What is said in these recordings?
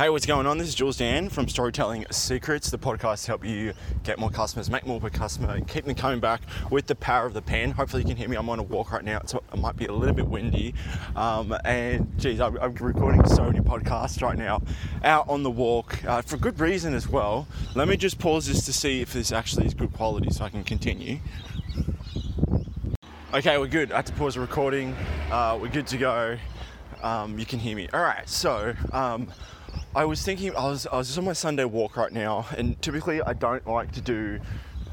Hey, what's going on? This is Jules Dan from Storytelling Secrets, the podcast to help you get more customers, make more per customer, keep them coming back with the power of the pen. Hopefully, you can hear me. I'm on a walk right now, it might be a little bit windy. Um, and geez, I'm, I'm, recording so many podcasts right now out on the walk uh, for good reason as well. Let me just pause this to see if this actually is good quality so I can continue. Okay, we're good. I had to pause the recording. Uh, we're good to go. Um, you can hear me. All right, so. Um, I was thinking, I was, I was just on my Sunday walk right now, and typically I don't like to do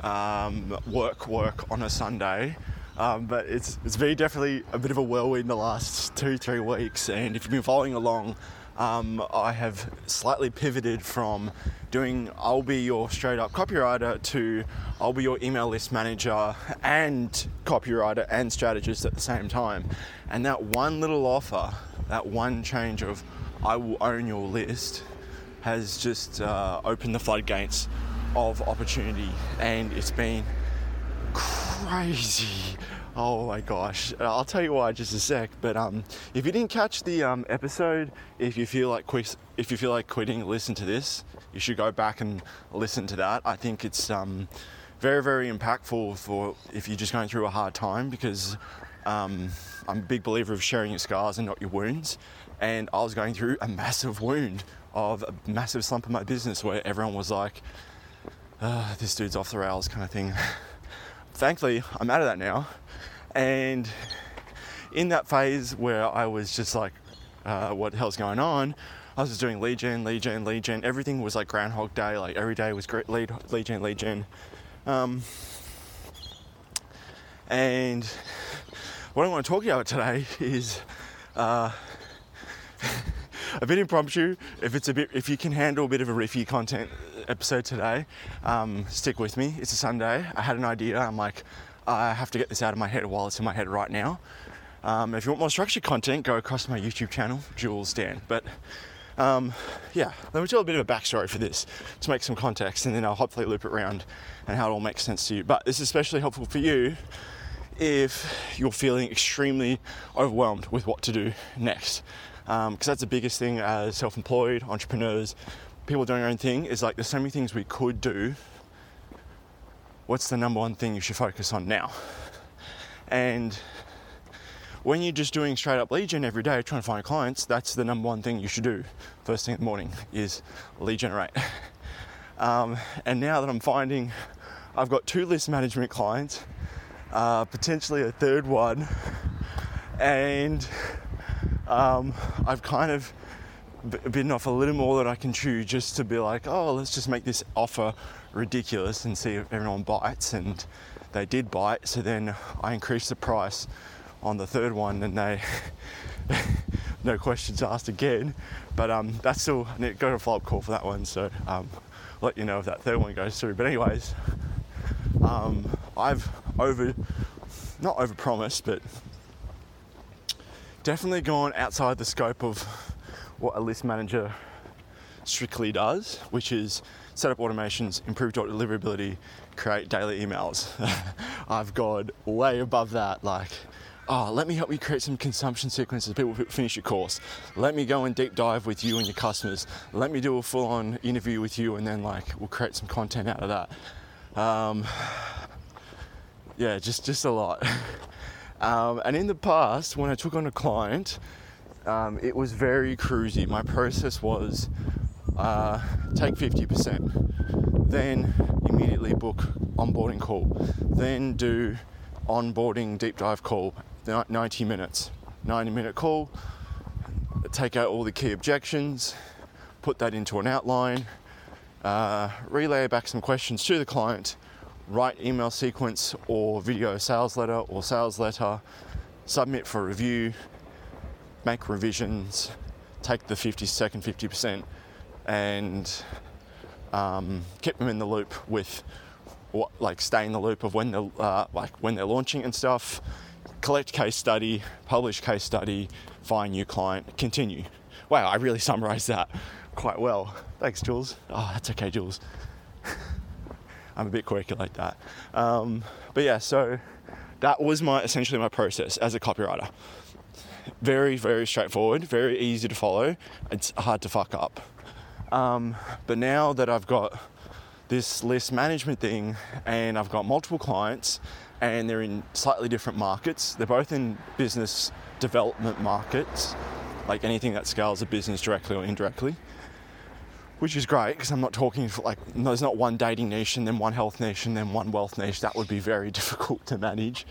um, work work on a Sunday. Um, but it's it's been definitely a bit of a whirlwind the last two three weeks. And if you've been following along, um, I have slightly pivoted from doing I'll be your straight up copywriter to I'll be your email list manager and copywriter and strategist at the same time. And that one little offer, that one change of I will own your list has just uh, opened the floodgates of opportunity and it's been crazy. Oh my gosh. I'll tell you why just a sec. But um, if you didn't catch the um, episode, if you feel like quit, if you feel like quitting, listen to this. You should go back and listen to that. I think it's um, very, very impactful for if you're just going through a hard time because um, I'm a big believer of sharing your scars and not your wounds and I was going through a massive wound of a massive slump in my business where everyone was like, oh, this dude's off the rails kind of thing. Thankfully, I'm out of that now. And in that phase where I was just like, uh, what the hell's going on? I was just doing lead gen, lead gen, lead gen. Everything was like Groundhog Day. Like every day was great lead, lead gen, lead gen. Um, and what I want to talk about today is uh, a bit impromptu. If it's a bit, if you can handle a bit of a riffy content episode today, um, stick with me. It's a Sunday. I had an idea. I'm like, I have to get this out of my head while it's in my head right now. Um, if you want more structured content, go across my YouTube channel, Jules Dan. But um, yeah, let me tell a bit of a backstory for this to make some context, and then I'll hopefully loop it around and how it all makes sense to you. But this is especially helpful for you if you're feeling extremely overwhelmed with what to do next. Because um, that's the biggest thing as self-employed entrepreneurs. People doing their own thing is like there's so many things we could do. What's the number one thing you should focus on now? And when you're just doing straight up lead gen every day trying to find clients that's the number one thing you should do first thing in the morning is lead generate um, and now that i'm finding i've got two list management clients uh, potentially a third one and um, I've kind of bitten off a little more than I can chew just to be like, oh, let's just make this offer ridiculous and see if everyone bites. And they did bite, so then I increased the price on the third one, and they no questions asked again. But um, that's still got a follow up call for that one, so um, I'll let you know if that third one goes through. But anyways, um, I've over not over promised, but definitely gone outside the scope of what a list manager strictly does, which is set up automations, improve deliverability, create daily emails. I've gone way above that, like, oh, let me help you create some consumption sequences. People finish your course. Let me go and deep dive with you and your customers. Let me do a full on interview with you, and then, like, we'll create some content out of that. Um, yeah, just, just a lot. Um, and in the past, when I took on a client, um, it was very cruisy. My process was uh, take 50%, then immediately book onboarding call, then do onboarding deep dive call, 90 minutes, 90 minute call, take out all the key objections, put that into an outline, uh, relay back some questions to the client, write email sequence or video sales letter or sales letter, submit for review, make revisions, take the 50 second 50% and um, keep them in the loop with what like stay in the loop of when they're uh, like when they're launching and stuff collect case study publish case study find new client continue wow i really summarized that quite well thanks jules oh that's okay jules I'm a bit quirky like that. Um, but yeah, so that was my essentially my process as a copywriter. Very, very straightforward, very easy to follow. It's hard to fuck up. Um, but now that I've got this list management thing and I've got multiple clients and they're in slightly different markets, they're both in business development markets, like anything that scales a business directly or indirectly which is great because I'm not talking like there's not one dating niche and then one health niche and then one wealth niche. That would be very difficult to manage.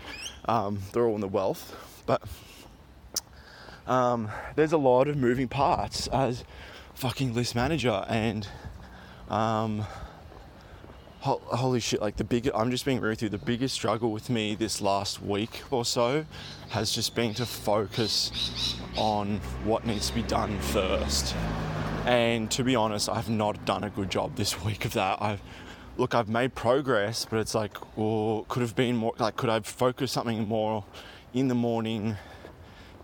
Um, they're all in the wealth, but um, there's a lot of moving parts as fucking list manager and um, holy shit like the big i'm just being real with you the biggest struggle with me this last week or so has just been to focus on what needs to be done first and to be honest, I've not done a good job this week of that. I've look, I've made progress, but it's like, well, could have been more. Like, could I focus something more in the morning?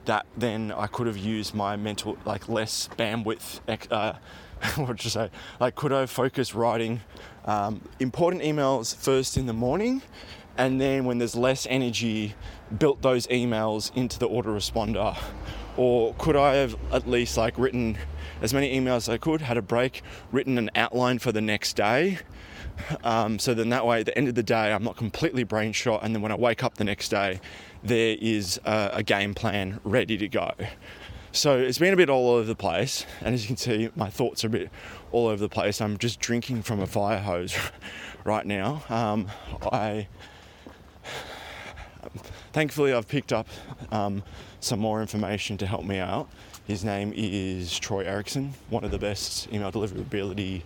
That then I could have used my mental, like less bandwidth. Uh, what would you say? Like, could I focus writing um, important emails first in the morning, and then when there's less energy, built those emails into the autoresponder, or could I have at least like written as many emails as I could, had a break, written an outline for the next day. Um, so then that way, at the end of the day, I'm not completely brain shot. And then when I wake up the next day, there is a, a game plan ready to go. So it's been a bit all over the place. And as you can see, my thoughts are a bit all over the place. I'm just drinking from a fire hose right now. Um, I thankfully I've picked up um, some more information to help me out. His name is Troy Ericson, one of the best email deliverability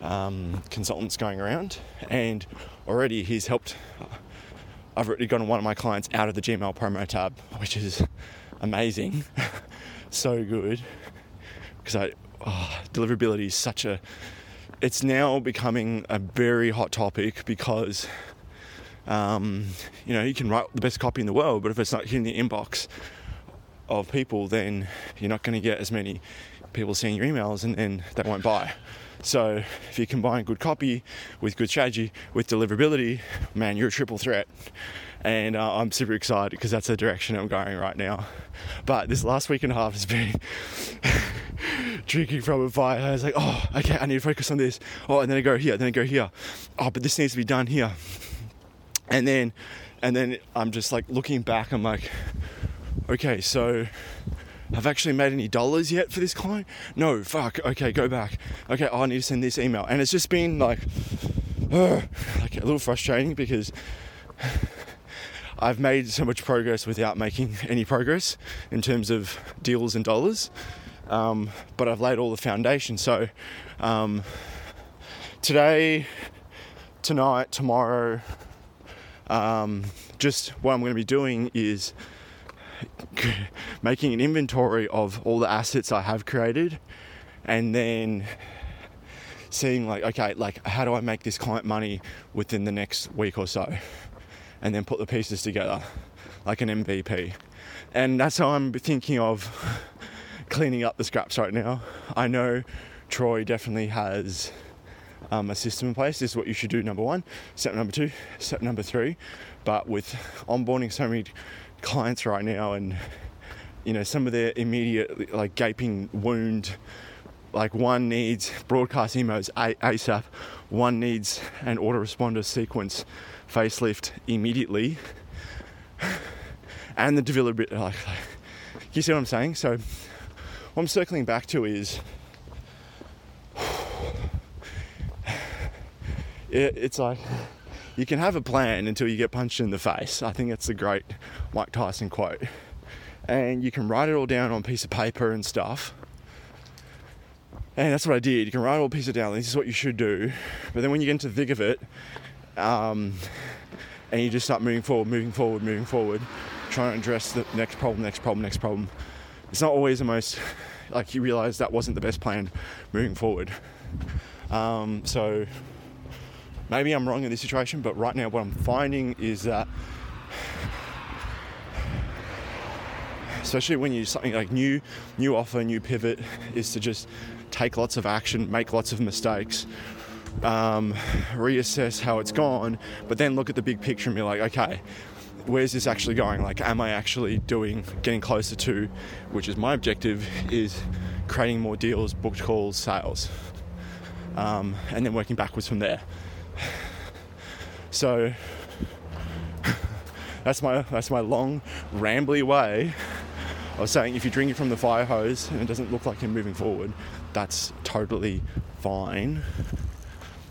um, consultants going around, and already he's helped. I've already gotten one of my clients out of the Gmail promo tab, which is amazing, so good. Because I oh, deliverability is such a it's now becoming a very hot topic because um, you know you can write the best copy in the world, but if it's not hitting the inbox of people, then you're not going to get as many people seeing your emails and then they won't buy. So if you combine good copy with good strategy with deliverability, man, you're a triple threat. And uh, I'm super excited because that's the direction I'm going right now. But this last week and a half has been drinking from a fire. I was like, oh, okay, I need to focus on this. Oh, and then I go here, then I go here. Oh, but this needs to be done here. And then, and then I'm just like looking back. I'm like, okay, so have actually made any dollars yet for this client? No, fuck. Okay, go back. Okay, oh, I need to send this email. And it's just been like, uh, like a little frustrating because I've made so much progress without making any progress in terms of deals and dollars. Um, but I've laid all the foundation. So um, today, tonight, tomorrow, um, just what I'm going to be doing is making an inventory of all the assets I have created and then seeing like okay like how do I make this client money within the next week or so? And then put the pieces together like an MVP and that's how I'm thinking of cleaning up the scraps right now. I know Troy definitely has um, a system in place. This is what you should do number one. Step number two step number three. But with onboarding so many clients right now and you know some of their immediate like gaping wound like one needs broadcast emos asap one needs an autoresponder sequence facelift immediately. And the developer like, like you see what i'm saying? So what i'm circling back to is it, it's like you can have a plan until you get punched in the face. I think that's a great Mike Tyson quote. And you can write it all down on a piece of paper and stuff. And that's what I did. You can write all piece of down. This is what you should do. But then when you get into the thick of it, um, and you just start moving forward, moving forward, moving forward, trying to address the next problem, next problem, next problem. It's not always the most like you realize that wasn't the best plan moving forward. Um, so maybe I'm wrong in this situation, but right now what I'm finding is that especially when you're something like new new offer new pivot is to just take lots of action make lots of mistakes um, reassess how it's gone but then look at the big picture and be like okay where's this actually going like am i actually doing getting closer to which is my objective is creating more deals booked calls sales um, and then working backwards from there. So that's my that's my long, rambly way of saying if you're drinking from the fire hose and it doesn't look like you're moving forward, that's totally fine.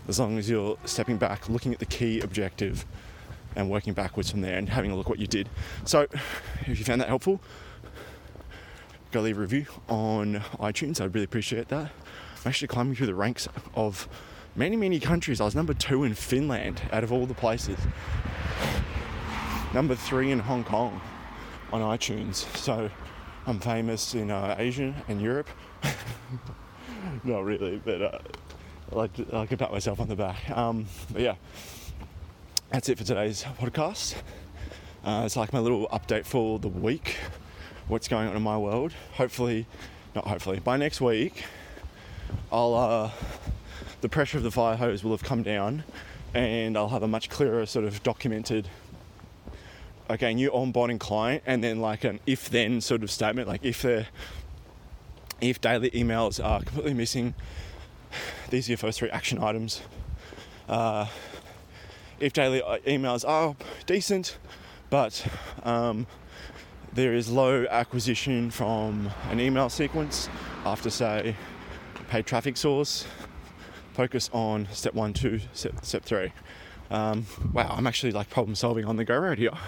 As long as you're stepping back, looking at the key objective, and working backwards from there and having a look what you did. So, if you found that helpful, go leave a review on iTunes. I'd really appreciate that. I'm actually climbing through the ranks of many, many countries. I was number two in Finland out of all the places. Number three in Hong Kong on iTunes. So I'm famous in uh, Asia and Europe. Not really, but uh, I like to, I to pat myself on the back. Um, but yeah, that's it for today's podcast. Uh, it's like my little update for the week. What's going on in my world? Hopefully, not hopefully, by next week, I'll uh, the pressure of the fire hose will have come down, and I'll have a much clearer sort of documented. Okay, new onboarding client, and then like an if-then sort of statement, like if the if daily emails are completely missing, these are your first three action items. Uh, if daily uh, emails are decent, but um, there is low acquisition from an email sequence after, say, paid traffic source, focus on step one, two, step, step three. Um, wow, I'm actually like problem solving on the go road here.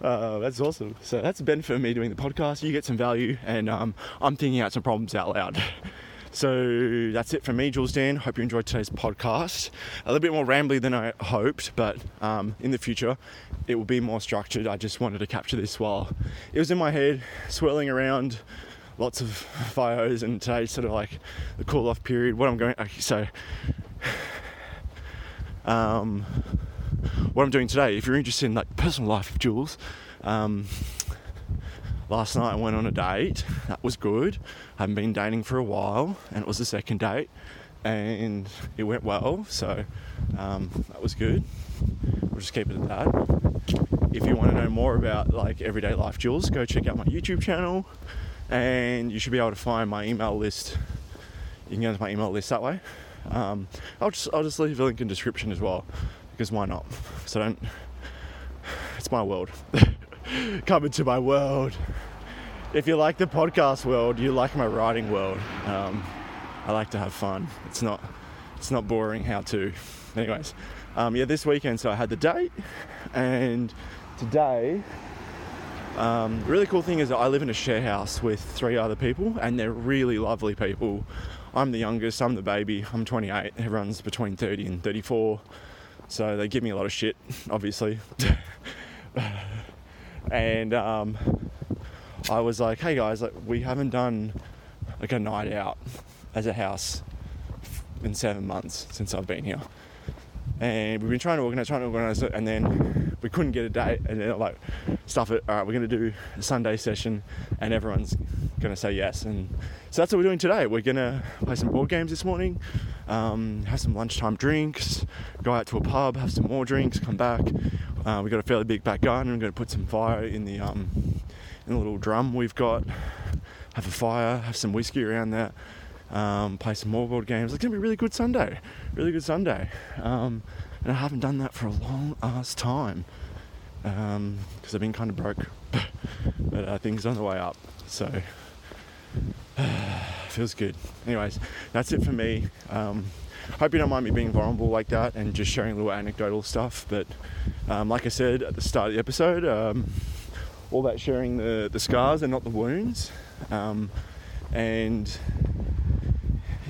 Uh, that's awesome. So that's benefit of me doing the podcast. You get some value, and um, I'm thinking out some problems out loud. So that's it from me, Jules Dan. Hope you enjoyed today's podcast. A little bit more rambly than I hoped, but um, in the future it will be more structured. I just wanted to capture this while it was in my head, swirling around. Lots of fios, and today's sort of like the cool off period. What I'm going, okay, so um, what I'm doing today. If you're interested in like personal life of Jules, um, last night I went on a date. That was good. I haven't been dating for a while, and it was the second date, and it went well. So um, that was good. We'll just keep it at that. If you want to know more about like everyday life Jules, go check out my YouTube channel, and you should be able to find my email list. You can go to my email list that way. Um, I'll just I'll just leave a link in description as well, because why not? So don't. It's my world. Come into my world. If you like the podcast world, you like my writing world. Um, I like to have fun. It's not it's not boring how to. Anyways, um, yeah, this weekend so I had the date, and today. Um, really cool thing is I live in a share house with three other people, and they're really lovely people. I'm the youngest, I'm the baby, I'm 28. Everyone's between 30 and 34, so they give me a lot of shit, obviously. and um, I was like, "Hey guys, like we haven't done like a night out as a house in seven months since I've been here." And we've been trying to organize, trying to organize it, and then we couldn't get a date. And then like, stuff it. All right, we're going to do a Sunday session, and everyone's going to say yes. And so that's what we're doing today. We're going to play some board games this morning, um, have some lunchtime drinks, go out to a pub, have some more drinks, come back. Uh, we've got a fairly big back garden. We're going to put some fire in the um, in the little drum we've got. Have a fire, have some whiskey around that um, play some more board games. It's gonna be a really good Sunday, really good Sunday. Um, and I haven't done that for a long ass time because um, I've been kind of broke, but uh, things on the way up. So feels good. Anyways, that's it for me. Um, hope you don't mind me being vulnerable like that and just sharing little anecdotal stuff. But um, like I said at the start of the episode, um, all that sharing the, the scars and not the wounds. Um, and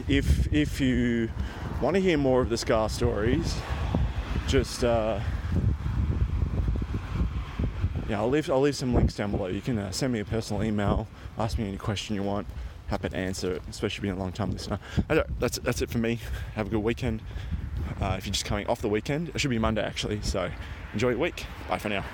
if if you want to hear more of the scar stories, just uh, yeah, I'll leave I'll leave some links down below. You can uh, send me a personal email, ask me any question you want. Happy to answer it, especially being a long time listener. That's that's it for me. Have a good weekend. Uh, if you're just coming off the weekend, it should be Monday actually. So enjoy your week. Bye for now.